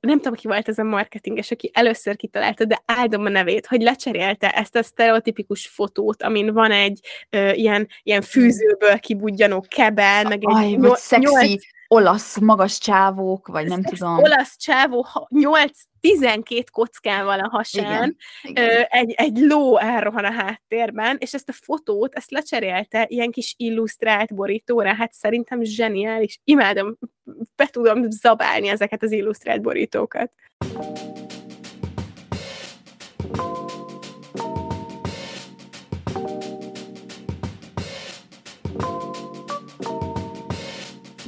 nem tudom, ki volt ez a marketinges, aki először kitalálta, de áldom a nevét, hogy lecserélte ezt a sztereotipikus fotót, amin van egy ö, ilyen, ilyen fűzőből kibudjanó kebel, meg egy Aj, vagy szexi olasz magas csávók, vagy nem tudom. Olasz csávó 8-12 kockával a hasán, igen, igen. Egy, egy ló elrohan a háttérben, és ezt a fotót, ezt lecserélte ilyen kis illusztrált borítóra, hát szerintem zseniális. Imádom, be tudom zabálni ezeket az illusztrált borítókat.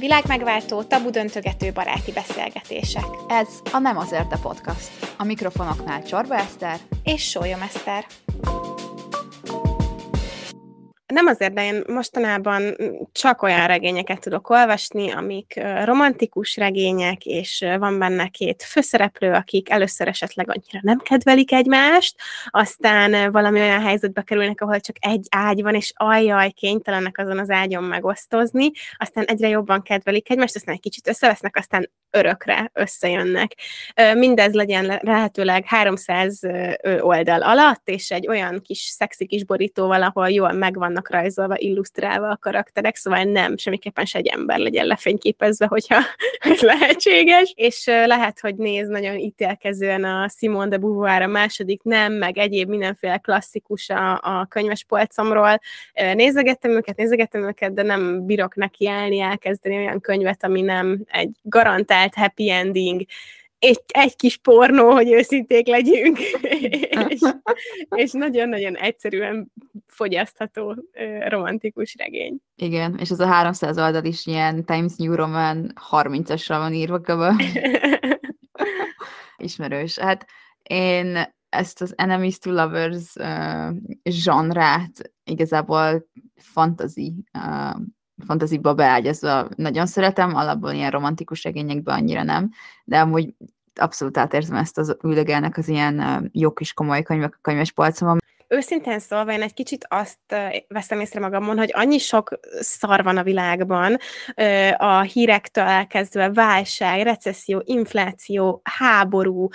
Világmegváltó, tabu döntögető baráti beszélgetések. Ez a Nem azért a podcast. A mikrofonoknál Csorba Eszter és Sólyom Eszter nem azért, de én mostanában csak olyan regényeket tudok olvasni, amik romantikus regények, és van benne két főszereplő, akik először esetleg annyira nem kedvelik egymást, aztán valami olyan helyzetbe kerülnek, ahol csak egy ágy van, és ajjaj, kénytelenek azon az ágyon megosztozni, aztán egyre jobban kedvelik egymást, aztán egy kicsit összevesznek, aztán örökre összejönnek. Mindez legyen lehetőleg 300 oldal alatt, és egy olyan kis szexi kis borítóval, ahol jól megvannak rajzolva, illusztrálva a karakterek, szóval nem, semmiképpen se egy ember legyen lefényképezve, hogyha ez lehetséges. És lehet, hogy néz nagyon ítélkezően a Simone de Beauvoir a második nem, meg egyéb mindenféle klasszikus a, a könyves polcomról. Nézegettem őket, nézegettem őket, de nem bírok nekiállni, elkezdeni olyan könyvet, ami nem egy garantált happy ending, egy, egy kis pornó, hogy őszinték legyünk, és, és nagyon-nagyon egyszerűen fogyasztható romantikus regény. Igen, és ez a 300 oldal is ilyen Times New Roman 30-asra van írva köbben. Ismerős. Hát én ezt az Enemies to Lovers uh, zsanrát igazából fantasy uh, fantaziba beágyazva nagyon szeretem, alapból ilyen romantikus regényekben annyira nem, de amúgy abszolút átérzem ezt az üldögelnek az ilyen jó kis komoly könyvek a könyves polcomon. Őszintén szólva, én egy kicsit azt veszem észre magamon, hogy annyi sok szar van a világban, a hírektől elkezdve válság, recesszió, infláció, háború,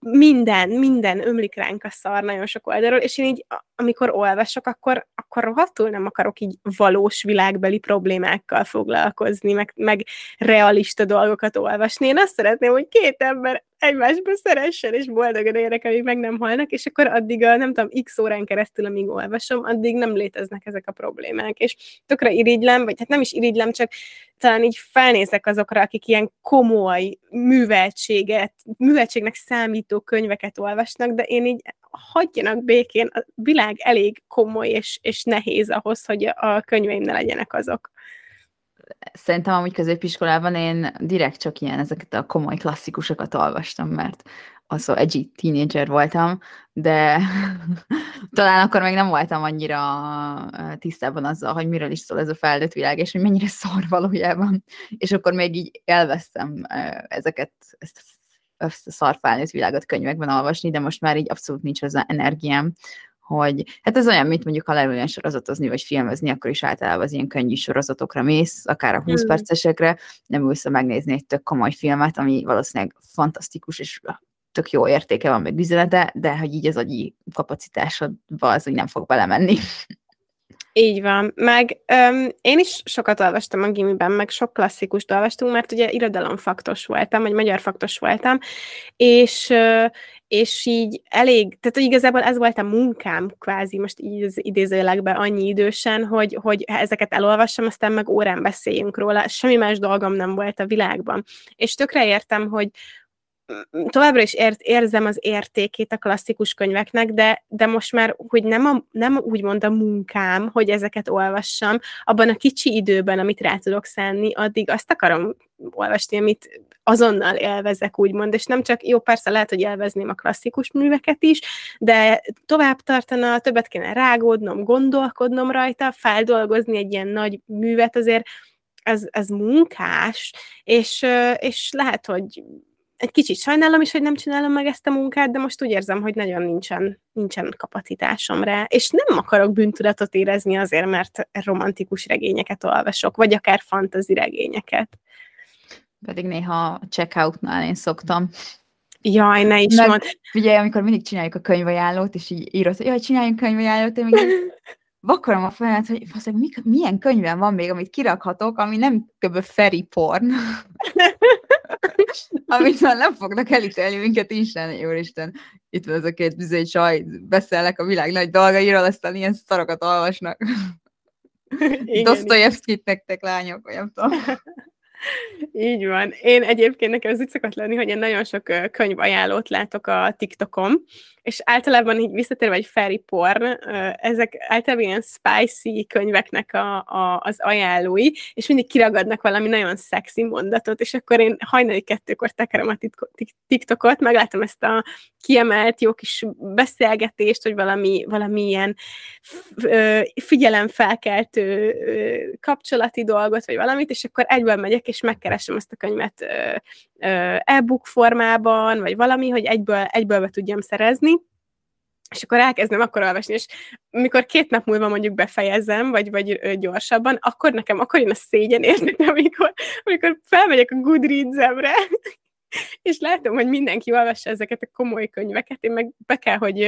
minden, minden ömlik ránk a szar nagyon sok oldalról, és én így, amikor olvasok, akkor, akkor rohadtul nem akarok így valós világbeli problémákkal foglalkozni, meg, meg realista dolgokat olvasni. Én azt szeretném, hogy két ember egymásba szeressen, és boldogan érek, amíg meg nem halnak, és akkor addig a, nem tudom, x órán keresztül, amíg olvasom, addig nem léteznek ezek a problémák. És tökre irigylem, vagy hát nem is irigylem, csak talán így felnézek azokra, akik ilyen komoly műveltséget, műveltségnek számító könyveket olvasnak, de én így hagyjanak békén, a világ elég komoly és, és nehéz ahhoz, hogy a könyveim ne legyenek azok szerintem amúgy középiskolában én direkt csak ilyen ezeket a komoly klasszikusokat olvastam, mert az edgy teenager voltam, de talán akkor még nem voltam annyira tisztában azzal, hogy miről is szól ez a felnőtt világ, és hogy mennyire szar valójában. És akkor még így elvesztem ezeket, ezt a szar felnőtt világot könyvekben olvasni, de most már így abszolút nincs az energiám, hogy hát ez olyan, mint mondjuk ha leüljen sorozatozni, vagy filmezni, akkor is általában az ilyen könnyű sorozatokra mész, akár a 20 hmm. percesekre, nem ülsz megnézni egy tök komoly filmet, ami valószínűleg fantasztikus, és tök jó értéke van, meg üzenete, de hogy így az agyi kapacitásodba az úgy nem fog belemenni. Így van. Meg öm, én is sokat olvastam a gimiben, meg sok klasszikust olvastunk, mert ugye irodalomfaktos voltam, vagy magyar faktos voltam, és, és így elég, tehát igazából ez volt a munkám kvázi, most így az idézőjelekben annyi idősen, hogy, hogy ezeket elolvassam, aztán meg órán beszéljünk róla, semmi más dolgom nem volt a világban. És tökre értem, hogy, továbbra is ért, érzem az értékét a klasszikus könyveknek, de, de most már, hogy nem, a, nem úgymond a munkám, hogy ezeket olvassam, abban a kicsi időben, amit rá tudok szánni, addig azt akarom olvasni, amit azonnal élvezek, úgymond, és nem csak, jó, persze lehet, hogy élvezném a klasszikus műveket is, de tovább tartana, többet kéne rágódnom, gondolkodnom rajta, feldolgozni egy ilyen nagy művet, azért ez, ez munkás, és, és lehet, hogy egy kicsit sajnálom is, hogy nem csinálom meg ezt a munkát, de most úgy érzem, hogy nagyon nincsen, nincsen kapacitásom rá, és nem akarok bűntudatot érezni azért, mert romantikus regényeket olvasok, vagy akár fantazi regényeket. Pedig néha a checkoutnál én szoktam. Jaj, ne is Meg mond. Figyelj, amikor mindig csináljuk a könyvajánlót, és így írod, hogy jaj, csináljunk könyvajánlót, én még vakarom a fejemet, hogy faszeg, mik, milyen könyvem van még, amit kirakhatok, ami nem kb. feri porn. amit már nem fognak elítélni minket Isten, jó Isten. Itt van ez a két bizony saj, beszélnek a világ nagy dolgairól, aztán ilyen szarokat olvasnak. Dostoyevskit nektek, lányok, vagy nem tudom. Így van. Én egyébként nekem ez úgy szokott lenni, hogy én nagyon sok könyvajánlót látok a TikTokon, és általában így visszatérve egy fairy porn, ezek általában ilyen spicy könyveknek a, a, az ajánlói, és mindig kiragadnak valami nagyon szexi mondatot, és akkor én hajnali kettőkor tekerem a TikTokot, meglátom ezt a kiemelt jó kis beszélgetést, hogy valami, valami ilyen figyelemfelkeltő kapcsolati dolgot, vagy valamit, és akkor egyből megyek, és megkeresem ezt a könyvet e-book formában, vagy valami, hogy egyből, egyből be tudjam szerezni, és akkor elkezdem akkor olvasni, és mikor két nap múlva mondjuk befejezem, vagy, vagy gyorsabban, akkor nekem, akkor jön a szégyen érzet, amikor, amikor felmegyek a Goodreads-emre, és látom, hogy mindenki olvassa ezeket a komoly könyveket, én meg be kell, hogy,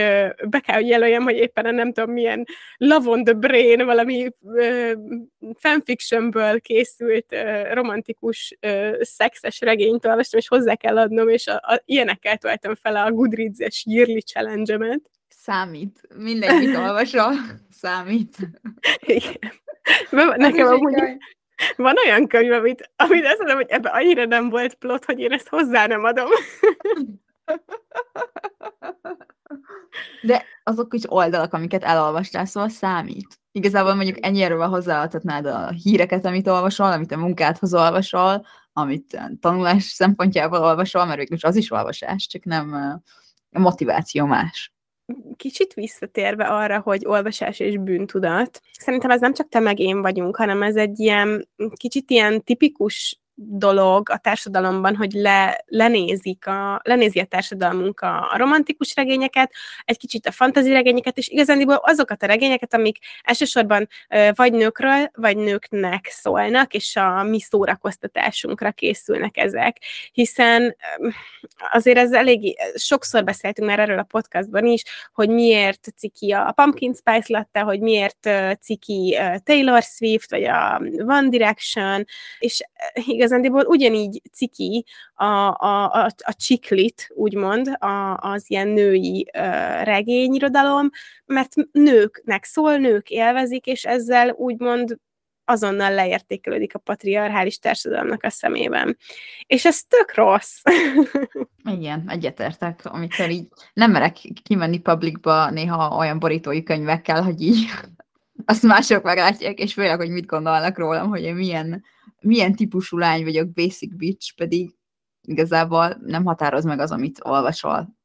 be kell, hogy jelöljem, hogy éppen a nem tudom milyen Love on the Brain, valami fanfictionből készült romantikus ö, szexes regényt olvastam, és hozzá kell adnom, és a, a, ilyenekkel töltöm fel a Goodreads-es yearly challenge-emet. Számít. Mindegy, mit olvasol, számít. Igen. Nekem amúgy van olyan könyv, amit, amit azt mondom, hogy ebbe annyira nem volt plot, hogy én ezt hozzá nem adom. De azok is oldalak, amiket elolvastál, szóval számít. Igazából mondjuk ennyire hozzáadhatnád a híreket, amit olvasol, amit a munkádhoz olvasol, amit tanulás szempontjából olvasol, mert végülis az is olvasás, csak nem a motiváció más. Kicsit visszatérve arra, hogy olvasás és bűntudat, szerintem ez nem csak te meg én vagyunk, hanem ez egy ilyen kicsit ilyen tipikus dolog a társadalomban, hogy le, lenézik a, lenézi a társadalmunk a, a romantikus regényeket, egy kicsit a fantazi regényeket, és igazándiból azokat a regényeket, amik elsősorban vagy nőkről, vagy nőknek szólnak, és a mi szórakoztatásunkra készülnek ezek. Hiszen azért ez elég, sokszor beszéltünk már erről a podcastban is, hogy miért ciki a Pumpkin Spice Latte, hogy miért ciki Taylor Swift, vagy a One Direction, és igazándiból ugyanígy ciki a, a, a, a csiklit, úgymond, a, az ilyen női uh, regényirodalom, mert nőknek szól, nők élvezik, és ezzel úgymond azonnal leértékelődik a patriarchális társadalomnak a szemében. És ez tök rossz. Igen, egyetértek, amikor így nem merek kimenni publicba néha olyan borítói könyvekkel, hogy így azt mások meglátják, és főleg, hogy mit gondolnak rólam, hogy én milyen, milyen típusú lány vagyok, basic bitch, pedig igazából nem határoz meg az, amit olvasol.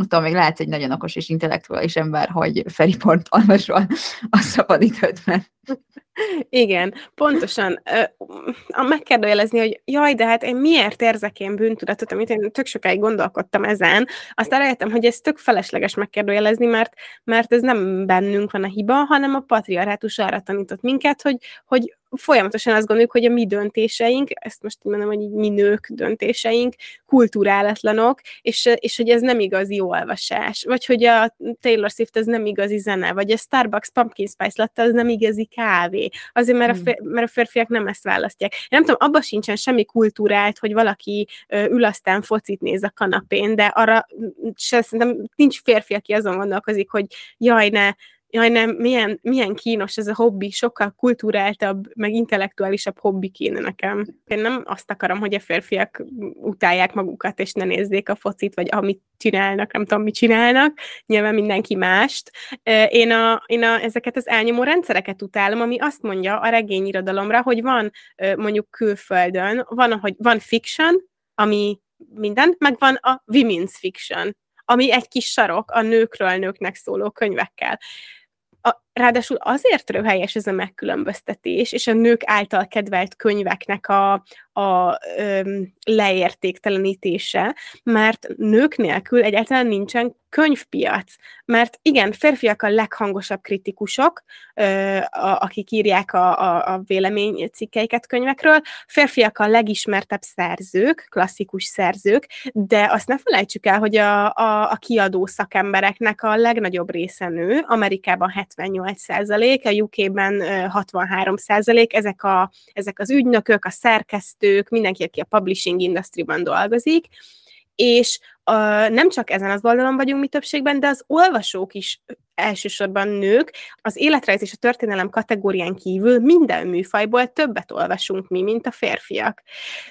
Attól még lehet egy nagyon okos és intellektuális ember, hogy Feriport olvasol a szabadidődben. Igen, pontosan. Ö, Meg kell kérdőjelezni, hogy jaj, de hát én miért érzek én bűntudatot, amit én tök sokáig gondolkodtam ezen. Aztán rájöttem, hogy ez tök felesleges megkérdőjelezni, mert, mert ez nem bennünk van a hiba, hanem a patriarhátus arra tanított minket, hogy, hogy folyamatosan azt gondoljuk, hogy a mi döntéseink, ezt most mondom, hogy így mi nők döntéseink kulturálatlanok, és, és hogy ez nem igazi olvasás, vagy hogy a Taylor Swift ez nem igazi zene, vagy a Starbucks Pumpkin Spice Latte az nem igazi kávé, azért mert a, Hmm. fér, mert a férfiak nem ezt választják. Én nem tudom, abban sincsen semmi kultúrált, hogy valaki ül aztán focit néz a kanapén, de arra se, szerintem nincs férfi, aki azon gondolkozik, hogy jaj, ne, jaj nem, milyen, milyen kínos ez a hobbi, sokkal kulturáltabb, meg intellektuálisabb hobbi kéne nekem. Én nem azt akarom, hogy a férfiak utálják magukat, és ne nézzék a focit, vagy amit csinálnak, nem tudom, mit csinálnak, nyilván mindenki mást. Én, a, én a, ezeket az elnyomó rendszereket utálom, ami azt mondja a regényirodalomra, hogy van mondjuk külföldön, van, hogy van fiction, ami minden, meg van a women's fiction, ami egy kis sarok a nőkről nőknek szóló könyvekkel. Ráadásul azért röhelyes ez a megkülönböztetés, és a nők által kedvelt könyveknek a, a öm, leértéktelenítése, mert nők nélkül egyáltalán nincsen könyvpiac, mert igen, férfiak a leghangosabb kritikusok, akik írják a, a, a véleménycikkeiket könyvekről, férfiak a legismertebb szerzők, klasszikus szerzők, de azt ne felejtsük el, hogy a, a, a kiadó szakembereknek a legnagyobb része nő, Amerikában 78 százalék, a UK-ben 63 százalék, ezek, a, ezek az ügynökök, a szerkesztők, mindenki, aki a publishing industry-ban dolgozik, és nem csak ezen az oldalon vagyunk mi többségben, de az olvasók is elsősorban nők, az életrajz és a történelem kategórián kívül minden műfajból többet olvasunk mi, mint a férfiak.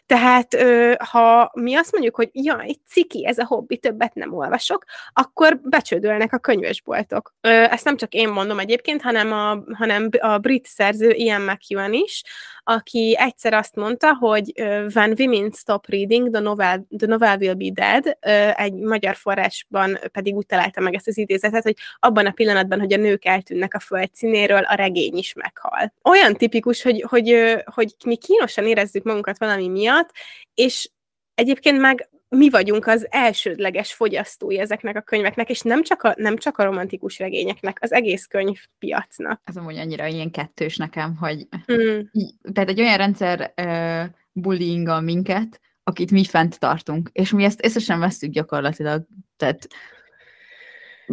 Tehát ha mi azt mondjuk, hogy jaj, ciki, ez a hobbi, többet nem olvasok, akkor becsődölnek a könyvesboltok. Ezt nem csak én mondom egyébként, hanem a, hanem a brit szerző Ian McEwan is, aki egyszer azt mondta, hogy when women stop reading, the novel, the novel will be dead, egy magyar forrásban pedig úgy találta meg ezt az idézetet, hogy abban a pillanatban, hogy a nők eltűnnek a föld színéről, a regény is meghal. Olyan tipikus, hogy, hogy, hogy mi kínosan érezzük magunkat valami miatt, és egyébként meg mi vagyunk az elsődleges fogyasztói ezeknek a könyveknek, és nem csak a, nem csak a romantikus regényeknek, az egész könyvpiacnak. Ez amúgy annyira ilyen kettős nekem, hogy hmm. tehát egy olyan rendszer uh, bullying minket, akit mi fent tartunk, és mi ezt észre sem veszük gyakorlatilag. Tehát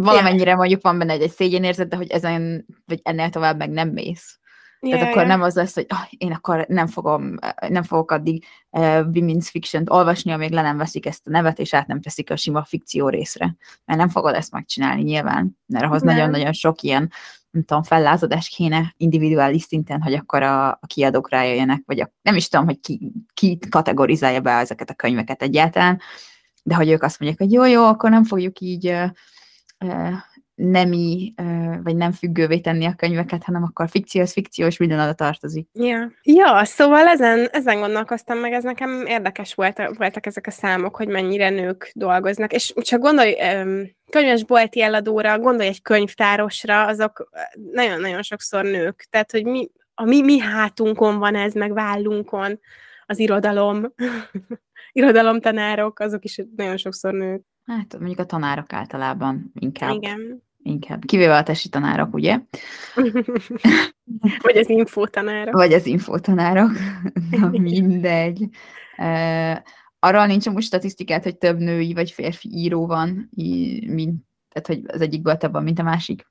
valamennyire mondjuk van benne egy, egy szégyenérzet, de hogy ezen, vagy ennél tovább meg nem mész. Yeah, Tehát akkor yeah. nem az lesz, hogy oh, én akkor nem, fogom, nem fogok addig uh, women's fiction-t olvasni, amíg le nem veszik ezt a nevet, és át nem teszik a sima fikció részre. Mert nem fogod ezt megcsinálni nyilván, mert ahhoz nagyon-nagyon sok ilyen nem tudom, fellázadás kéne individuális szinten, hogy akkor a, a kiadók rájöjjenek, vagy a, nem is tudom, hogy ki, ki kategorizálja be ezeket a könyveket egyáltalán, de hogy ők azt mondják, hogy jó, jó, akkor nem fogjuk így uh, nemi, vagy nem függővé tenni a könyveket, hanem akkor fikciós, fikciós, minden oda tartozik. Ja. ja, szóval ezen, ezen gondolkoztam meg, ez nekem érdekes volt, voltak ezek a számok, hogy mennyire nők dolgoznak, és csak gondolj könyvesbolti eladóra, gondolj egy könyvtárosra, azok nagyon-nagyon sokszor nők, tehát, hogy mi, a mi, mi hátunkon van ez, meg vállunkon az irodalom, irodalomtanárok, azok is nagyon sokszor nők. Hát mondjuk a tanárok általában inkább. Igen. Inkább. Kivéve a tesi tanárok, ugye? Vagy az infotanárok. Vagy az infotanárok. Na, mindegy. Arról nincs most statisztikát, hogy több női vagy férfi író van, mint, tehát hogy az egyikből több van, mint a másik?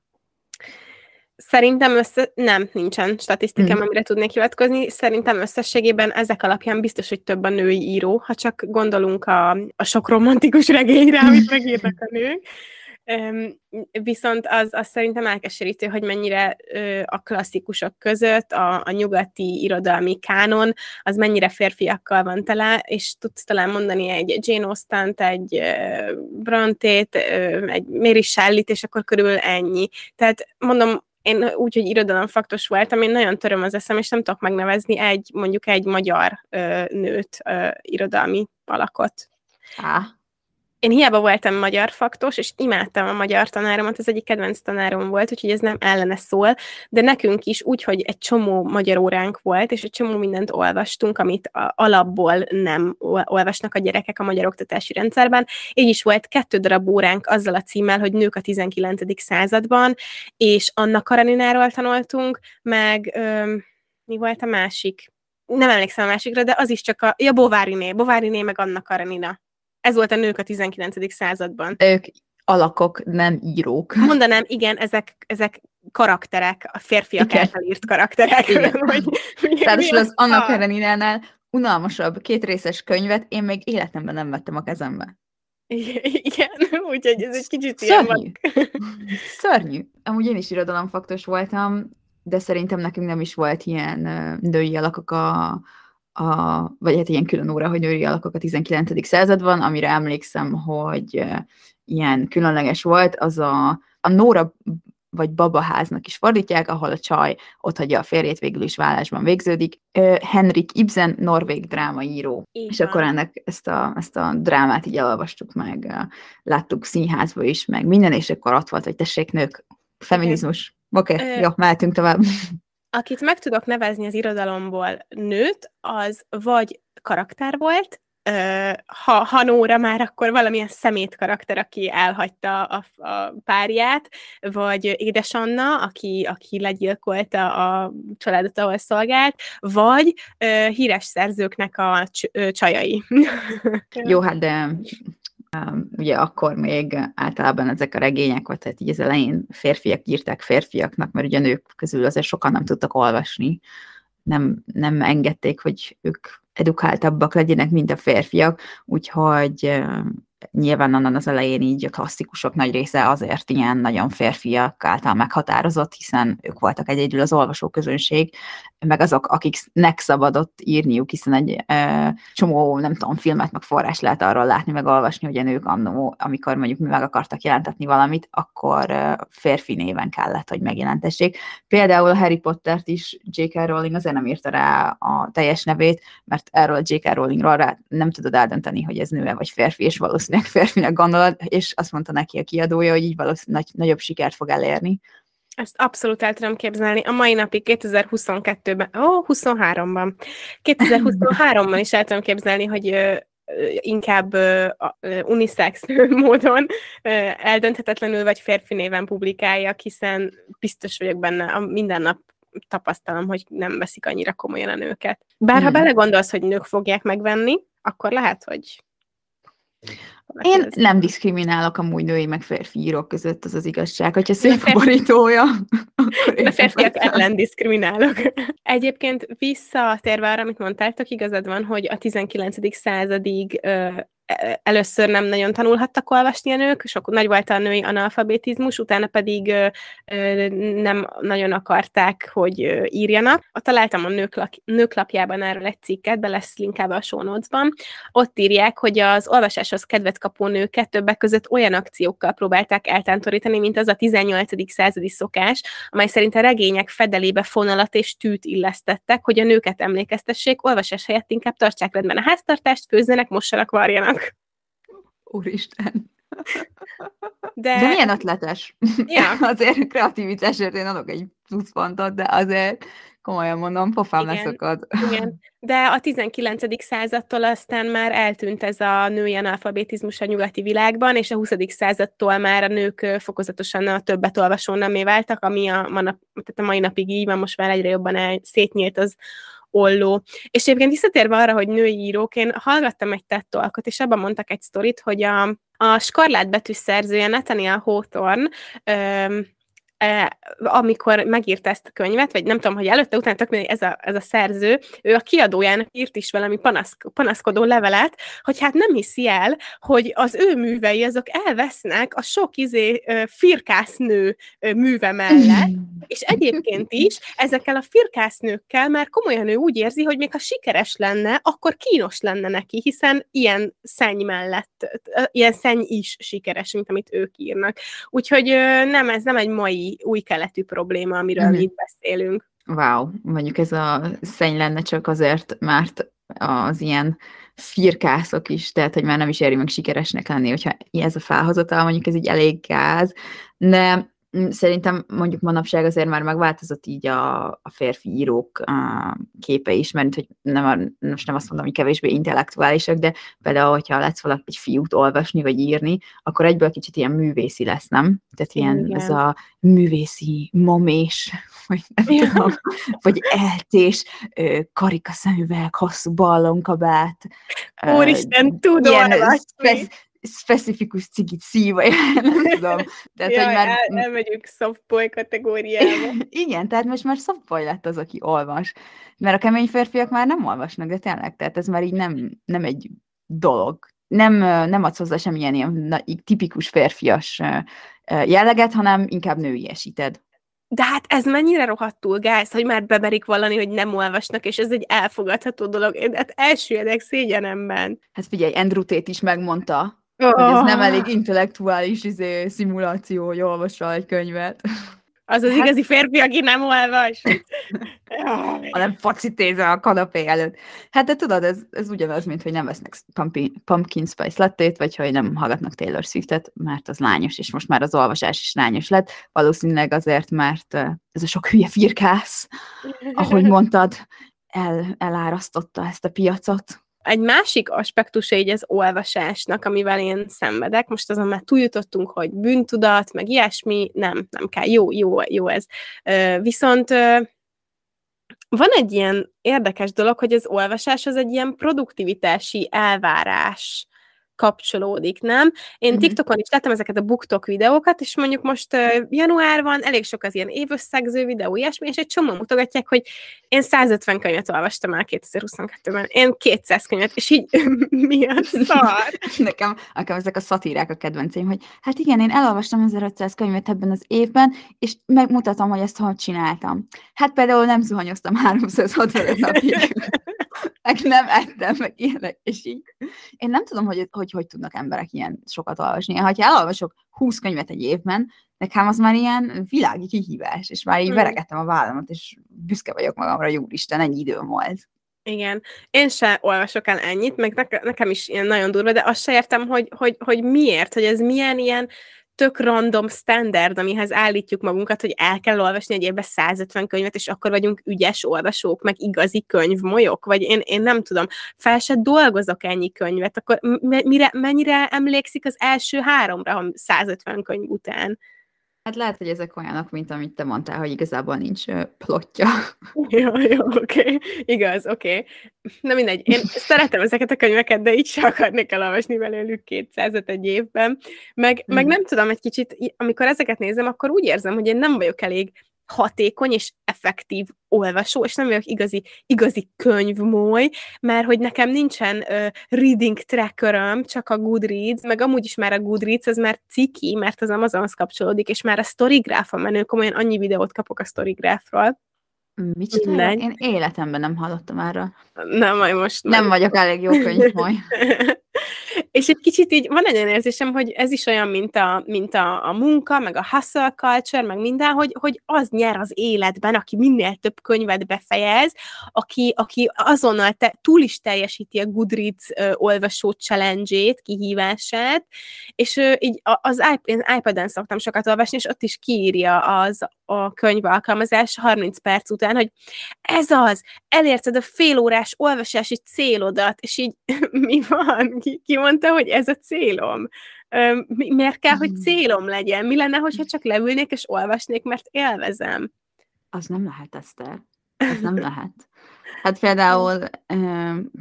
Szerintem össze... nem, nincsen statisztikám, mm. amire tudnék hivatkozni. Szerintem összességében ezek alapján biztos, hogy több a női író, ha csak gondolunk a, a sok romantikus regényre, amit megírnak a nők. Viszont az, az szerintem elkeserítő, hogy mennyire a klasszikusok között a, a nyugati irodalmi kánon, az mennyire férfiakkal van tele, és tudsz talán mondani egy Jane austen egy Brontét, egy Mary Shelley-t, és akkor körül ennyi. Tehát mondom, én úgy, hogy irodalomfaktos voltam, én nagyon töröm az eszem, és nem tudok megnevezni egy, mondjuk egy magyar ö, nőt, ö, irodalmi alakot. Á. Én hiába voltam magyar faktos, és imádtam a magyar tanáromat, az egyik kedvenc tanárom volt, úgyhogy ez nem ellene szól, de nekünk is úgy, hogy egy csomó magyar óránk volt, és egy csomó mindent olvastunk, amit a, alapból nem olvasnak a gyerekek a magyar oktatási rendszerben. Így is volt kettő darab óránk azzal a címmel, hogy nők a 19. században, és Anna Karanináról tanultunk, meg ö, mi volt a másik? Nem emlékszem a másikra, de az is csak a, ja, Bováriné, Bováriné meg Anna Karanina ez volt a nők a 19. században. Ők alakok, nem írók. Mondanám, igen, ezek, ezek karakterek, a férfiak igen. által írt karakterek. Igen. Vagy, Ráadásul az Anna Kareninánál unalmasabb kétrészes könyvet én még életemben nem vettem a kezembe. Igen, úgyhogy ez egy kicsit Szörnyű. ilyen Szörnyű. Amúgy én is irodalomfaktos voltam, de szerintem nekünk nem is volt ilyen női alakok a, a, vagy hát ilyen külön óra, hogy női alakok a 19. században, amire emlékszem, hogy ilyen különleges volt, az a, a Nóra vagy babaháznak is fordítják, ahol a csaj ott hagyja a férjét, végül is vállásban végződik. Henrik Ibsen, norvég drámaíró. Igen. És akkor ennek ezt a, ezt a drámát így elolvastuk meg, láttuk színházba is, meg minden, és akkor ott volt, hogy tessék nők, feminizmus. Oké, okay, jó, mehetünk tovább akit meg tudok nevezni az irodalomból nőt, az vagy karakter volt, ha, ha Nóra már akkor valamilyen szemét karakter, aki elhagyta a, a párját, vagy édesanna, aki, aki legyilkolta a családot, ahol szolgált, vagy híres szerzőknek a csajai. Jó, hát de ugye akkor még általában ezek a regények, vagy tehát így az elején férfiak írták férfiaknak, mert ugye nők közül azért sokan nem tudtak olvasni, nem, nem engedték, hogy ők edukáltabbak legyenek, mint a férfiak, úgyhogy nyilván onnan az elején így a klasszikusok nagy része azért ilyen nagyon férfiak által meghatározott, hiszen ők voltak egyedül az olvasóközönség, meg azok, akiknek szabadott írniuk, hiszen egy e, csomó, nem tudom, filmet, meg forrás lehet arról látni, meg olvasni, hogy a nők annó, amikor mondjuk meg akartak jelentetni valamit, akkor férfi néven kellett, hogy megjelentessék. Például a Harry Pottert is J.K. Rowling azért nem írta rá a teljes nevét, mert erről a J.K. Rowlingról rá nem tudod eldönteni, hogy ez nő vagy férfi, és valószínűleg férfinek gondolod, és azt mondta neki a kiadója, hogy így valószínűleg nagy, nagyobb sikert fog elérni. Ezt abszolút el tudom képzelni. A mai napig 2022-ben, ó, oh, 23-ban, 2023-ban is el tudom képzelni, hogy inkább unisex módon eldönthetetlenül vagy férfi néven publikáljak, hiszen biztos vagyok benne, a minden nap tapasztalom, hogy nem veszik annyira komolyan a nőket. Bár hmm. ha belegondolsz, hogy nők fogják megvenni, akkor lehet, hogy én nem diszkriminálok amúgy női meg férfi írók között, az az igazság. Hogyha szép a borítója, akkor én férfiak ellen diszkriminálok. Egyébként visszatérve arra, amit mondtátok, igazad van, hogy a 19. századig először nem nagyon tanulhattak olvasni a nők, sok nagy volt a női analfabetizmus, utána pedig nem nagyon akarták, hogy írjanak. Találtam a nők, lak, nők lapjában erről egy cikket, be lesz linkába a show notes-ban. Ott írják, hogy az olvasáshoz kedvet kapó nőket többek között olyan akciókkal próbálták eltántorítani, mint az a 18. századi szokás, amely szerint a regények fedelébe fonalat és tűt illesztettek, hogy a nőket emlékeztessék, olvasás helyett inkább tartsák rendben a háztartást, főzzenek, mossanak, varjanak. Úristen. De, de milyen ötletes. Ja. azért kreativitásért én adok egy pluszpontot, de azért komolyan mondom, pofám igen, leszakad. Igen, de a 19. századtól aztán már eltűnt ez a női analfabetizmus a nyugati világban, és a 20. századtól már a nők fokozatosan a többet olvasó nemé váltak, ami a, manap, tehát a mai napig így van, most már egyre jobban el, szétnyílt az olló. És egyébként visszatérve arra, hogy női írók, én hallgattam egy tettolkot, és abban mondtak egy sztorit, hogy a, a skarlát betű szerzője Nathaniel Hawthorne öm, amikor megírta ezt a könyvet, vagy nem tudom, hogy előtte, utána tök ez a, ez a szerző, ő a kiadójának írt is valami panaszk, panaszkodó levelet, hogy hát nem hiszi el, hogy az ő művei azok elvesznek a sok izé firkásznő műve mellett, és egyébként is ezekkel a firkásznőkkel már komolyan ő úgy érzi, hogy még ha sikeres lenne, akkor kínos lenne neki, hiszen ilyen szenny mellett, ilyen szenny is sikeres, mint amit ők írnak. Úgyhogy nem, ez nem egy mai új, keletű probléma, amiről mm-hmm. mi itt beszélünk. Wow, mondjuk ez a szenny lenne csak azért, mert az ilyen firkászok is, tehát hogy már nem is éri meg sikeresnek lenni, hogyha ez a felhozatal, mondjuk ez így elég gáz, de Mm, szerintem mondjuk manapság azért már megváltozott így a, a férfi írók a képe is, mert hogy nem, most nem azt mondom, hogy kevésbé intellektuálisak, de például, hogyha lesz valaki egy fiút olvasni, vagy írni, akkor egyből kicsit ilyen művészi lesz, nem? Tehát ilyen Igen. ez a művészi momés, vagy nem tudom, vagy eltés, karikaszemüveg, hosszú ballonkabát. Úristen, tudom olvasni specifikus cigit szív, vagy nem tudom. Tehát, ja, hogy már... el, elmegyünk softboy kategóriába. Igen, tehát most már softboy lett az, aki olvas. Mert a kemény férfiak már nem olvasnak, de tényleg, tehát ez már így nem, nem egy dolog. Nem, nem adsz hozzá semmilyen ilyen na, tipikus férfias jelleget, hanem inkább nőiesíted. De hát ez mennyire rohadtul gáz, hogy már bemerik valani, hogy nem olvasnak, és ez egy elfogadható dolog. Én hát elsüllyedek szégyenemben. Hát figyelj, Andrew Tate is megmondta, Oh. Hogy ez nem elég intellektuális izé, szimuláció, hogy olvassa egy könyvet. Az az hát... igazi férfi, aki nem olvas. Hanem focitéze a kanapé előtt. Hát de tudod, ez, ez ugyanaz, mint hogy nem vesznek pumpkin spice lattét, vagy hogy nem hallgatnak Taylor Swiftet, mert az lányos, és most már az olvasás is lányos lett. Valószínűleg azért, mert ez a sok hülye firkász, ahogy mondtad, el, elárasztotta ezt a piacot. Egy másik aspektusa így az olvasásnak, amivel én szenvedek, most azon már túljutottunk, hogy bűntudat, meg ilyesmi, nem, nem kell, jó, jó, jó ez. Viszont van egy ilyen érdekes dolog, hogy az olvasás az egy ilyen produktivitási elvárás kapcsolódik, nem? Én uh-huh. TikTokon is láttam ezeket a BookTok videókat, és mondjuk most uh, január van, elég sok az ilyen évösszegző videó, ilyesmi, és egy csomó mutogatják, hogy én 150 könyvet olvastam el 2022-ben, én 200 könyvet, és így mi a szar? nekem, nekem ezek a szatírák a kedvencém, hogy hát igen, én elolvastam 1500 könyvet ebben az évben, és megmutatom, hogy ezt hogy csináltam. Hát például nem zuhanyoztam 365 napig meg nem ettem, meg ilyenek, és így. Én nem tudom, hogy hogy, hogy tudnak emberek ilyen sokat olvasni. Ha elolvasok 20 könyvet egy évben, nekem az már ilyen világi kihívás, és már így hmm. veregettem a vállamat, és büszke vagyok magamra, jó Isten, ennyi időm volt. Igen. Én se olvasok el ennyit, meg nekem is ilyen nagyon durva, de azt se értem, hogy, hogy, hogy miért, hogy ez milyen ilyen tök random standard, amihez állítjuk magunkat, hogy el kell olvasni egy évben 150 könyvet, és akkor vagyunk ügyes olvasók, meg igazi könyvmolyok, vagy én, én nem tudom, fel se dolgozok ennyi könyvet, akkor mire, mennyire emlékszik az első háromra 150 könyv után? Hát lehet, hogy ezek olyanok, mint amit te mondtál, hogy igazából nincs plotja. Jó, jó, oké. Okay. Igaz, oké. Okay. Na mindegy, én szeretem ezeket a könyveket, de így se akarnék elolvasni belőlük 200 egy évben. Meg, mm. meg nem tudom, egy kicsit, amikor ezeket nézem, akkor úgy érzem, hogy én nem vagyok elég hatékony és effektív olvasó, és nem vagyok igazi, igazi könyvmoly, mert hogy nekem nincsen uh, reading trackeröm, csak a Goodreads, meg amúgy is már a Goodreads, az már ciki, mert az Amazonhoz kapcsolódik, és már a Storygraph a menő, komolyan annyi videót kapok a Storygraphról. Mit csinál? Én életemben nem hallottam erre. Nem, majd most. Nem majd. vagyok elég jó könyvmoly. És egy kicsit így van egy olyan érzésem, hogy ez is olyan, mint a, mint a, a munka, meg a hustle culture, meg minden, hogy, hogy az nyer az életben, aki minél több könyvet befejez, aki, aki azonnal te, túl is teljesíti a Goodreads uh, olvasó challenge-ét, kihívását, és uh, így az iPad-en szoktam sokat olvasni, és ott is kiírja az a könyv alkalmazás 30 perc után, hogy ez az, elérted a félórás olvasási célodat, és így mi van? Ki, ki mondta, hogy ez a célom? Mi, miért kell, hogy hmm. célom legyen? Mi lenne, hogyha csak leülnék és olvasnék, mert élvezem? Az nem lehet, Eszter. Ez nem lehet. Hát például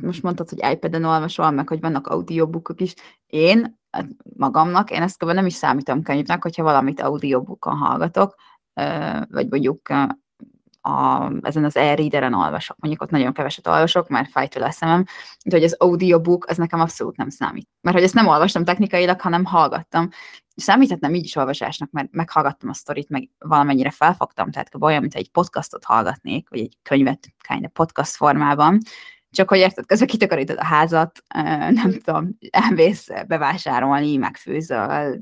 most mondtad, hogy iPad-en olvasol, meg hogy vannak audiobookok is. Én hát magamnak, én ezt nem is számítom könyvnek, hogyha valamit audiobookon hallgatok, vagy mondjuk a, ezen az e-readeren olvasok. Mondjuk ott nagyon keveset olvasok, mert fájt a szemem, de hogy az audiobook, az nekem abszolút nem számít. Mert hogy ezt nem olvastam technikailag, hanem hallgattam. Számíthatnám így is olvasásnak, mert meghallgattam a sztorit, meg valamennyire felfogtam, tehát olyan, mint egy podcastot hallgatnék, vagy egy könyvet, kind podcast formában, csak hogy érted, közben kitakarítod a házat, nem tudom, elvész bevásárolni, megfőzöl,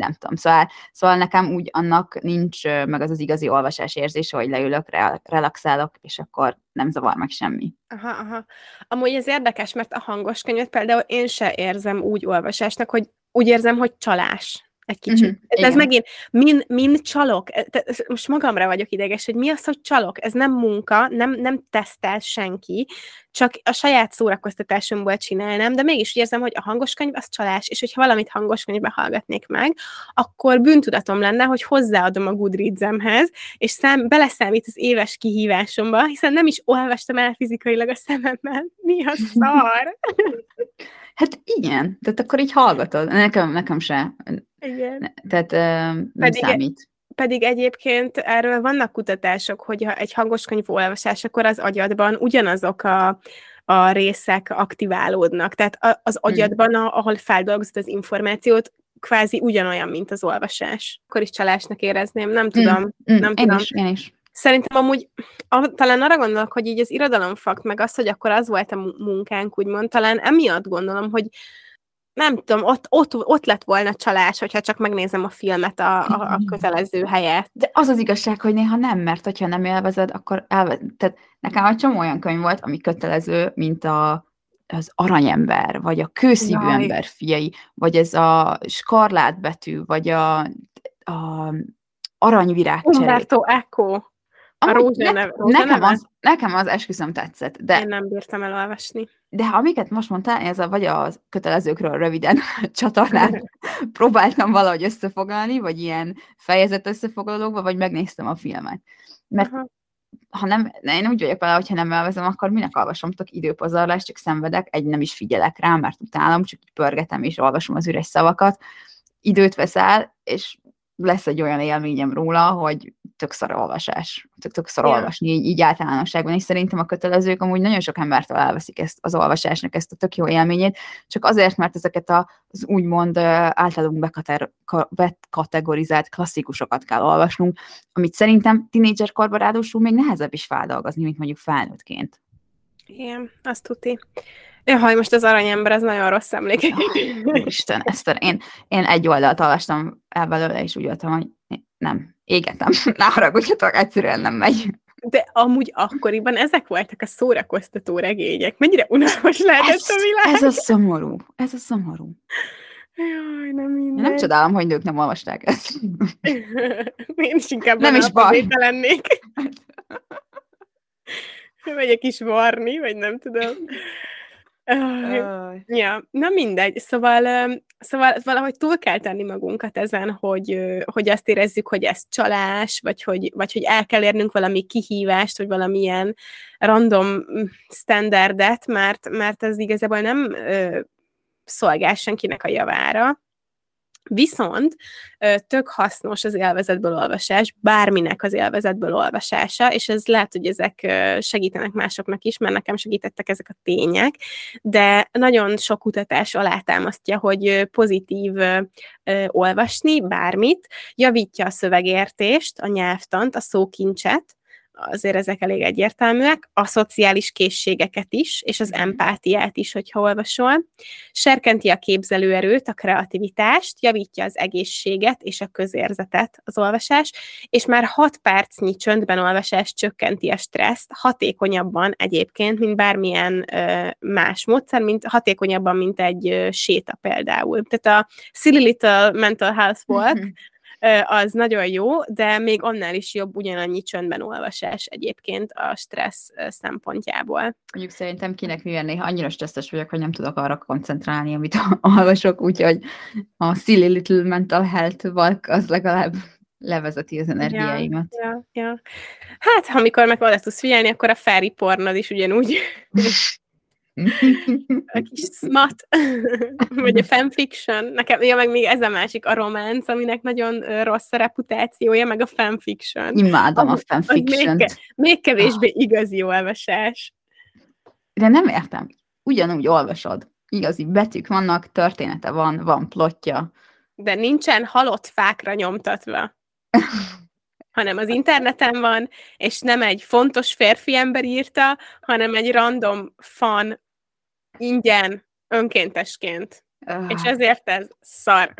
nem tudom. Szóval, szóval nekem úgy annak nincs meg az az igazi olvasás érzése, hogy leülök, relaxálok, és akkor nem zavar meg semmi. Aha, aha. Amúgy ez érdekes, mert a hangos könyvet például én se érzem úgy olvasásnak, hogy úgy érzem, hogy csalás egy kicsit. Uh-huh, ez megint, min, min csalok, e, most magamra vagyok ideges, hogy mi az, hogy csalok? Ez nem munka, nem, nem tesztel senki, csak a saját szórakoztatásomból csinálnám, de mégis úgy érzem, hogy a hangos könyv az csalás, és hogyha valamit hangos könyvbe hallgatnék meg, akkor bűntudatom lenne, hogy hozzáadom a Goodreads-emhez, és szám, beleszámít az éves kihívásomba, hiszen nem is olvastam el fizikailag a szememmel. Mi a szar? Hát igen, tehát akkor így hallgatod. Nekem, nekem se. Igen. Tehát nem pedig, számít. Pedig egyébként erről vannak kutatások, hogy ha egy hangos könyv olvasás, akkor az agyadban ugyanazok a, a részek aktiválódnak. Tehát az hmm. agyadban, ahol feldolgozod az információt, kvázi ugyanolyan, mint az olvasás. Akkor is csalásnak érezném, nem tudom. Mm, mm, nem én tudom. Is, én is. Szerintem amúgy, a, talán arra gondolok, hogy így az irodalomfakt, meg az, hogy akkor az volt a munkánk, úgymond, talán emiatt gondolom, hogy nem tudom, ott, ott, ott lett volna csalás, hogyha csak megnézem a filmet a, a, a kötelező helyet. De az az igazság, hogy néha nem, mert hogyha nem élvezed, akkor elvezed. Tehát nekem egy csomó olyan könyv volt, ami kötelező, mint a, az aranyember, vagy a kőszívű Jaj. ember fiai, vagy ez a skarlátbetű, vagy a, a aranyvirág Umberto Eco. A rózsa ne, nekem, az, nekem az esküszöm tetszett, de Én nem bírtam elolvasni. De ha amiket most mondtál, ez a, vagy a kötelezőkről röviden csatornán próbáltam valahogy összefoglalni, vagy ilyen fejezet összefoglalókba, vagy megnéztem a filmet. Mert Aha. ha nem, én úgy vagyok vele, hogyha nem elvezem, akkor minek olvasom, tudok időpazarlás, csak szenvedek, egy nem is figyelek rá, mert utálom, csak így pörgetem és olvasom az üres szavakat. Időt veszel, és lesz egy olyan élményem róla, hogy tök szar olvasás, tök, tök szar Ja. olvasni így, így általánosságban, és szerintem a kötelezők amúgy nagyon sok embertől elveszik ezt az olvasásnak ezt a tök jó élményét, csak azért, mert ezeket a, az úgymond általunk bekategorizált klasszikusokat kell olvasnunk, amit szerintem tínédzserkorban ráadásul még nehezebb is feldolgozni, mint mondjuk felnőttként. Igen, azt tuti. Jaj, most az aranyember, az nagyon rossz emlék. Isten, Eszter, én, én egy oldalt olvastam el belőle, és úgy voltam, hogy nem, égetem, ne haragudjatok, egyszerűen nem megy. De amúgy akkoriban ezek voltak a szórakoztató regények. Mennyire unalmas lehetett Ez, a világ. ez a szomorú, ez a szomorú. Jaj, nem minden. nem csodálom, hogy nők nem olvasták ezt. Én is inkább Nem is baj. lennék. Megyek is varni, vagy nem tudom. Ja, na mindegy. Szóval, szóval valahogy túl kell tenni magunkat ezen, hogy, hogy azt érezzük, hogy ez csalás, vagy hogy, vagy hogy el kell érnünk valami kihívást, vagy valamilyen random mm, standardet, mert, mert ez igazából nem szolgál senkinek a javára. Viszont tök hasznos az élvezetből olvasás, bárminek az élvezetből olvasása, és ez lehet, hogy ezek segítenek másoknak is, mert nekem segítettek ezek a tények, de nagyon sok kutatás alátámasztja, hogy pozitív olvasni bármit, javítja a szövegértést, a nyelvtant, a szókincset, azért ezek elég egyértelműek, a szociális készségeket is, és az Mhm. empátiát is, hogyha olvasol. Serkenti a képzelőerőt, a kreativitást, javítja az egészséget és a közérzetet az olvasás, és már 6 percnyi csöndben olvasás csökkenti a stresszt, hatékonyabban egyébként, mint bármilyen ö, más módszer, mint hatékonyabban, mint egy ö, séta például. Tehát a Silly Little Mental Health Walk, Ö, az nagyon jó, de még annál is jobb ugyanannyi csöndben olvasás egyébként a stressz szempontjából. Mondjuk szerintem kinek mivel néha annyira stresszes vagyok, hogy nem tudok arra koncentrálni, amit olvasok, úgyhogy a Silly Little Mental Health Walk az legalább levezeti az energiáimat. Ja, ja. Hát, ha amikor meg oda tudsz figyelni, akkor a fairy pornod is ugyanúgy a kis smut, vagy a fanfiction. Nekem, ja, meg még ez a másik, a románc, aminek nagyon rossz a reputációja, meg a fanfiction. Imádom a még, fanfiction ke- még kevésbé igazi olvasás. De nem értem. Ugyanúgy olvasod. Igazi betűk vannak, története van, van plotja. De nincsen halott fákra nyomtatva. hanem az interneten van, és nem egy fontos férfi ember írta, hanem egy random fan ingyen, önkéntesként. És ezért ez szar.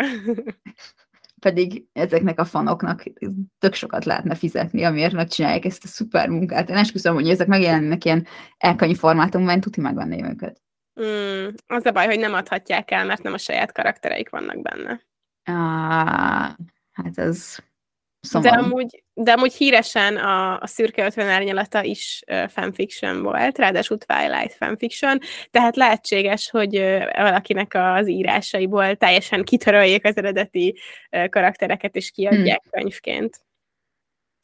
Pedig ezeknek a fanoknak tök sokat lehetne fizetni, amiért megcsinálják ezt a szuper munkát. Én esküszöm, hogy ezek megjelennek ilyen elkönyv formátumban, tuti megvenném őket. Mm, az a baj, hogy nem adhatják el, mert nem a saját karaktereik vannak benne. Á, hát ez De szomorú. amúgy, de amúgy híresen a, a szürke 50 árnyalata is uh, fanfiction volt, ráadásul Twilight fanfiction, tehát lehetséges, hogy uh, valakinek az írásaiból teljesen kitöröljék az eredeti uh, karaktereket, és kiadják hmm. könyvként.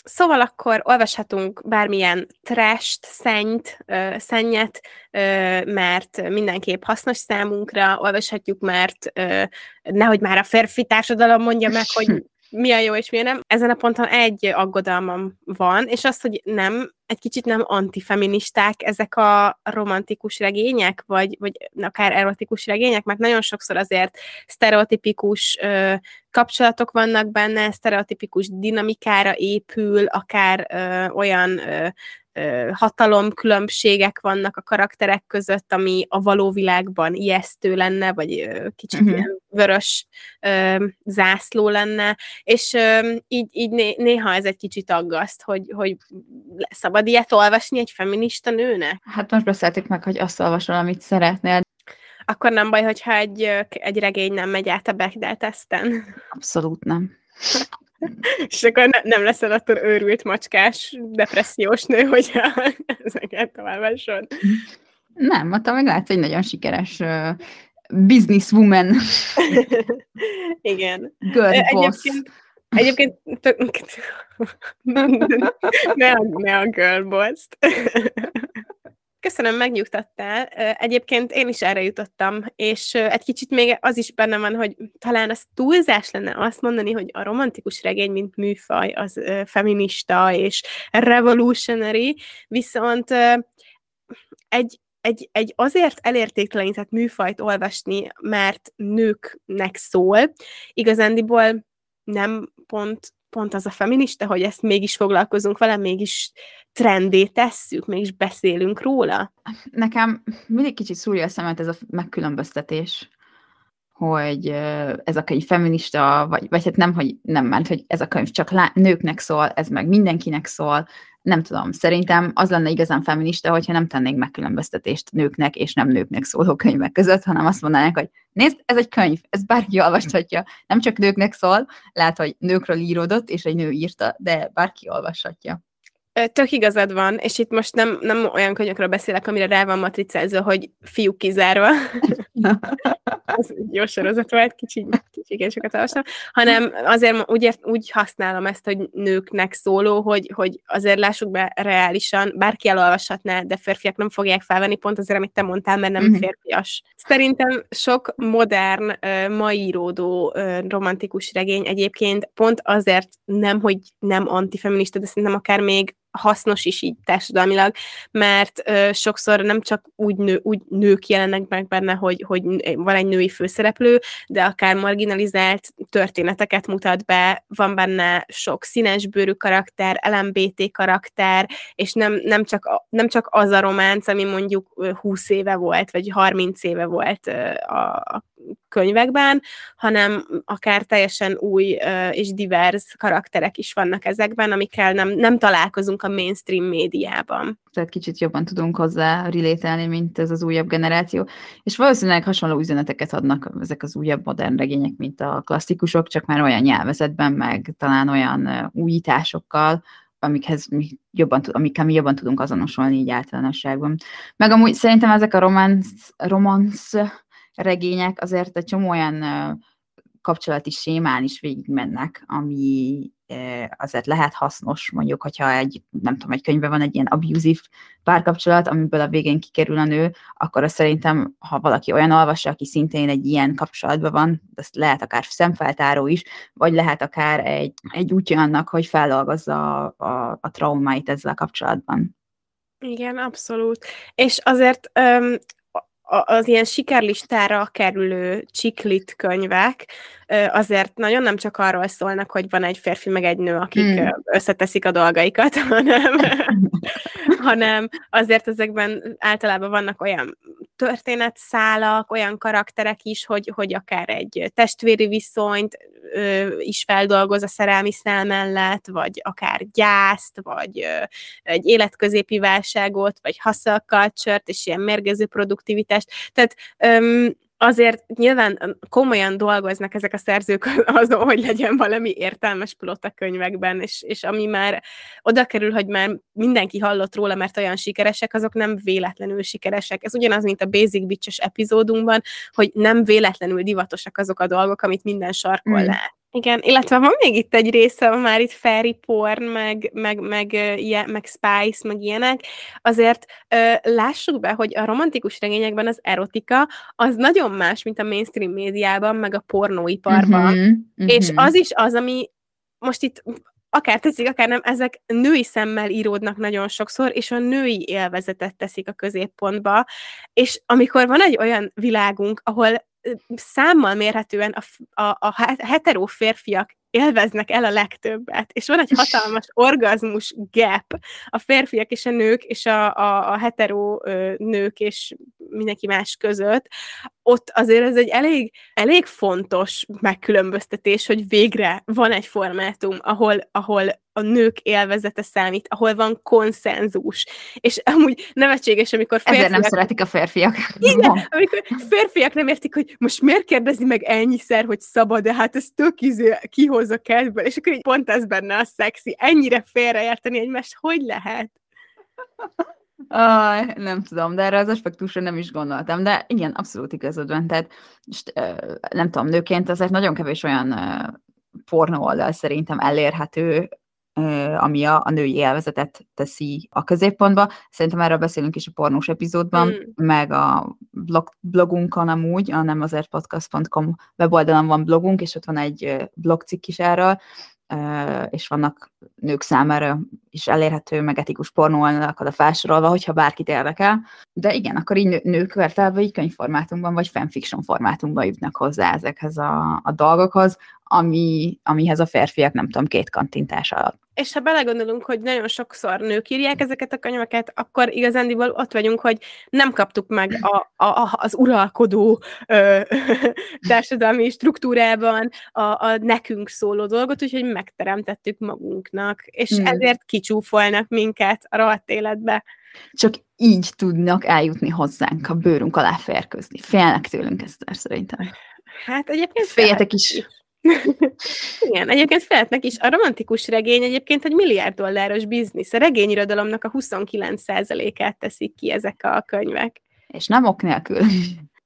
Szóval akkor olvashatunk bármilyen trest, szennyt, szennyet, mert mindenképp hasznos számunkra, olvashatjuk, mert nehogy már a férfi társadalom mondja meg, hogy mi a jó és mi a nem. Ezen a ponton egy aggodalmam van, és az, hogy nem, egy kicsit nem antifeministák ezek a romantikus regények, vagy, vagy akár erotikus regények, mert nagyon sokszor azért sztereotipikus ö, kapcsolatok vannak benne, sztereotipikus dinamikára épül, akár ö, olyan ö, hatalomkülönbségek vannak a karakterek között, ami a való világban ijesztő lenne, vagy kicsit uh-huh. ilyen vörös ö, zászló lenne, és ö, így, így né- néha ez egy kicsit aggaszt, hogy, hogy szabad ilyet olvasni egy feminista nőnek? Hát most beszéltük meg, hogy azt olvasol, amit szeretnél. Akkor nem baj, hogyha egy, egy regény nem megy át a Bechdel teszten. Abszolút nem. És akkor ne, nem leszel attól őrült macskás, depressziós nő, hogy ezeket tovább sor. Nem, attól meg látsz egy nagyon sikeres uh, businesswoman. Igen. Girl boss. Egyébként, egyébként tök, ne, ne a girl boss Köszönöm, megnyugtattál. Egyébként én is erre jutottam, és egy kicsit még az is benne van, hogy talán az túlzás lenne azt mondani, hogy a romantikus regény, mint műfaj, az feminista és revolutionary, viszont egy, egy, egy azért elértéktelenített műfajt olvasni, mert nőknek szól, igazándiból nem pont pont az a feminista, hogy ezt mégis foglalkozunk vele, mégis trendé tesszük, mégis beszélünk róla? Nekem mindig kicsit szúrja a szemet ez a megkülönböztetés, hogy ez a könyv feminista, vagy, vagy hát nem, hogy nem ment, hogy ez a könyv csak lá- nőknek szól, ez meg mindenkinek szól, nem tudom, szerintem az lenne igazán feminista, hogyha nem tennénk megkülönböztetést nőknek és nem nőknek szóló könyvek között, hanem azt mondanák, hogy nézd, ez egy könyv, ez bárki olvashatja, nem csak nőknek szól, lehet, hogy nőkről íródott, és egy nő írta, de bárki olvashatja. Tök igazad van, és itt most nem, nem olyan könyvekről beszélek, amire rá van matricázva, hogy fiúk kizárva. Ez egy jó sorozat volt, kicsi, kicsi sokat olvastam, hanem azért úgy, úgy használom ezt, hogy nőknek szóló, hogy, hogy azért lássuk be reálisan, bárki elolvashatná, de férfiak nem fogják felvenni, pont azért, amit te mondtál, mert nem uh-huh. férfias. Szerintem sok modern, ma íródó romantikus regény egyébként pont azért nem, hogy nem antifeminista, de szerintem akár még hasznos is így társadalmilag, mert ö, sokszor nem csak úgy, nő, úgy nők jelennek meg benne, hogy, hogy van egy női főszereplő, de akár marginalizált történeteket mutat be, van benne sok színesbőrű karakter, LMBT karakter, és nem, nem, csak, nem csak az a románc, ami mondjuk 20 éve volt, vagy 30 éve volt a könyvekben, hanem akár teljesen új és divers karakterek is vannak ezekben, amikkel nem, nem találkozunk a mainstream médiában. Tehát kicsit jobban tudunk hozzá relételni, mint ez az újabb generáció. És valószínűleg hasonló üzeneteket adnak ezek az újabb modern regények, mint a klasszikusok, csak már olyan nyelvezetben, meg talán olyan újításokkal, amikhez mi jobban, amikkel mi jobban tudunk azonosulni így általánosságban. Meg amúgy szerintem ezek a romanc regények azért egy csomó olyan kapcsolati sémán is végigmennek, ami azért lehet hasznos, mondjuk, hogyha egy, nem tudom, egy könyvben van egy ilyen abusív párkapcsolat, amiből a végén kikerül a nő, akkor azt szerintem, ha valaki olyan olvassa, aki szintén egy ilyen kapcsolatban van, azt lehet akár szemfeltáró is, vagy lehet akár egy, egy útja annak, hogy feldolgozza a, a, a traumáit ezzel kapcsolatban. Igen, abszolút. És azért um, az ilyen sikerlistára kerülő csiklit könyvek azért nagyon nem csak arról szólnak, hogy van egy férfi meg egy nő, akik mm. összeteszik a dolgaikat, hanem, hanem azért ezekben általában vannak olyan történetszálak, olyan karakterek is, hogy, hogy akár egy testvéri viszonyt ö, is feldolgoz a szerelmi szál mellett, vagy akár gyászt, vagy ö, egy életközépi válságot, vagy hustle culture és ilyen mérgező produktivitást. Tehát ö, azért nyilván komolyan dolgoznak ezek a szerzők azon, hogy legyen valami értelmes plot a könyvekben, és, és ami már oda kerül, hogy már mindenki hallott róla, mert olyan sikeresek, azok nem véletlenül sikeresek. Ez ugyanaz, mint a Basic Bitches epizódunkban, hogy nem véletlenül divatosak azok a dolgok, amit minden sarkon mm. lát. Igen, illetve van még itt egy része, már itt fairy porn, meg, meg, meg, meg, meg spice, meg ilyenek, azért ö, lássuk be, hogy a romantikus regényekben az erotika az nagyon más, mint a mainstream médiában, meg a pornóiparban. Uh-huh, uh-huh. És az is az, ami most itt akár teszik, akár nem, ezek női szemmel íródnak nagyon sokszor, és a női élvezetet teszik a középpontba, és amikor van egy olyan világunk, ahol számmal mérhetően a, a, a hetero férfiak élveznek el a legtöbbet, és van egy hatalmas orgazmus gap a férfiak és a nők, és a, a, a hetero nők és mindenki más között, ott azért ez egy elég, elég fontos megkülönböztetés, hogy végre van egy formátum, ahol, ahol a nők élvezete számít, ahol van konszenzus. És amúgy nevetséges, amikor férfiak... Ezért nem szeretik a férfiak. Igen, amikor férfiak nem értik, hogy most miért kérdezi meg ennyiszer, hogy szabad, de hát ez tök izé, kihoz a kedvből, és akkor így pont ez benne a szexi. Ennyire félreérteni egymást, hogy lehet? Aj, nem tudom, de erre az aspektusra nem is gondoltam, de igen, abszolút igazad van. Tehát, és, nem tudom, nőként azért nagyon kevés olyan pornó oldal szerintem elérhető, ami a, a női élvezetet teszi a középpontba. Szerintem erről beszélünk is a pornós epizódban, mm. meg a blog, blogunkon amúgy, a nem azért podcast.com weboldalon van blogunk, és ott van egy blogcikk is erről, és vannak nők számára is elérhető, meg etikus pornóoldalak oda felsorolva, hogyha bárkit érdekel. De igen, akkor így nők általában így könyvformátumban, vagy fanfiction formátumban jutnak hozzá ezekhez a, a dolgokhoz, ami, amihez a férfiak nem tudom, két kanttintás alatt. És ha belegondolunk, hogy nagyon sokszor nők írják ezeket a könyveket, akkor igazándiból ott vagyunk, hogy nem kaptuk meg a, a, az uralkodó ö, társadalmi struktúrában a, a nekünk szóló dolgot, úgyhogy megteremtettük magunknak, és hmm. ezért kicsúfolnak minket a rohadt életbe. Csak így tudnak eljutni hozzánk, a bőrünk alá férkőzni. Félnek tőlünk ezt szerintem. Hát egyébként... Féljetek is. is. Igen, egyébként feltnek is. A romantikus regény egyébként egy milliárd dolláros biznisz. A regényirodalomnak a 29%-át teszik ki ezek a könyvek. És nem ok nélkül.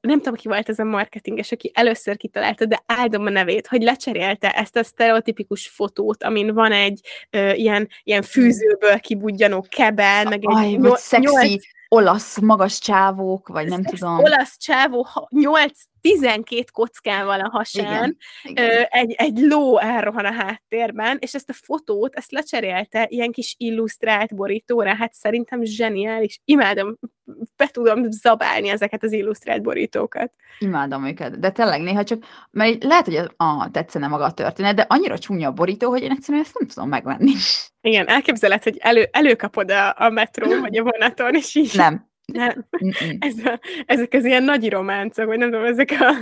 Nem tudom, ki volt ez a marketinges, aki először kitalálta, de áldom a nevét, hogy lecserélte ezt a sztereotipikus fotót, amin van egy ö, ilyen, ilyen fűzőből kibudjanó kebel, meg egy Aj, nyol- szexi olasz magas csávók, vagy nem tudom. Olasz csávó, nyolc 12 kockával a hasán, igen, igen. egy, egy ló elrohan a háttérben, és ezt a fotót, ezt lecserélte ilyen kis illusztrált borítóra, hát szerintem zseniális. Imádom, be tudom zabálni ezeket az illusztrált borítókat. Imádom őket, de tényleg néha csak, mert lehet, hogy a, a tetszene maga a történet, de annyira csúnya a borító, hogy én egyszerűen ezt nem tudom megvenni. Igen, elképzeled, hogy elő, előkapod a, a metró vagy a vonaton, és így... Nem, nem. Ez a, ezek az ilyen nagy románcok, vagy nem tudom, ezek a...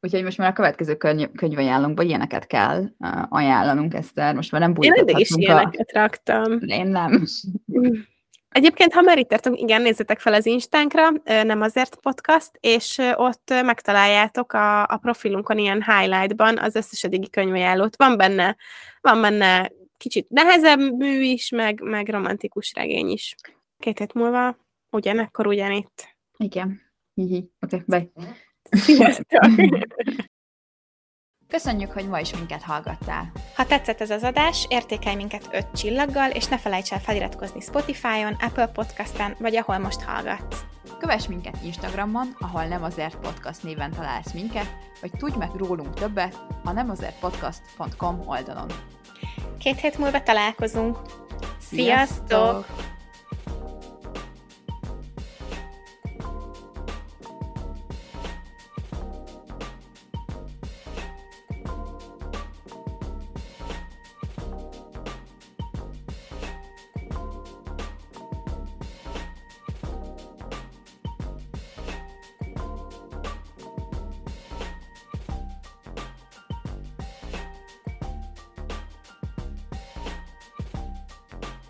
Úgyhogy most már a következő könyv, könyvajánlónkban ilyeneket kell uh, ajánlanunk, Eszter. Most már nem Én eddig is ilyeneket a... raktam. Én nem. Egyébként, ha már itt tartunk, igen, nézzetek fel az Instánkra, nem azért podcast, és ott megtaláljátok a, a profilunkon ilyen highlightban az összes eddigi könyvajánlót. Van benne, van benne kicsit nehezebb mű is, meg, meg romantikus regény is. Két hét múlva ugyanekkor ugyanitt. Igen. Oké, okay, bye. Sziasztok! Köszönjük, hogy ma is minket hallgattál. Ha tetszett ez az adás, értékelj minket 5 csillaggal, és ne felejts el feliratkozni Spotify-on, Apple Podcast-en, vagy ahol most hallgatsz. Kövess minket Instagramon, ahol nem azért podcast néven találsz minket, vagy tudj meg rólunk többet a nemazertpodcast.com oldalon. Két hét múlva találkozunk. Sziasztok! Sziasztok!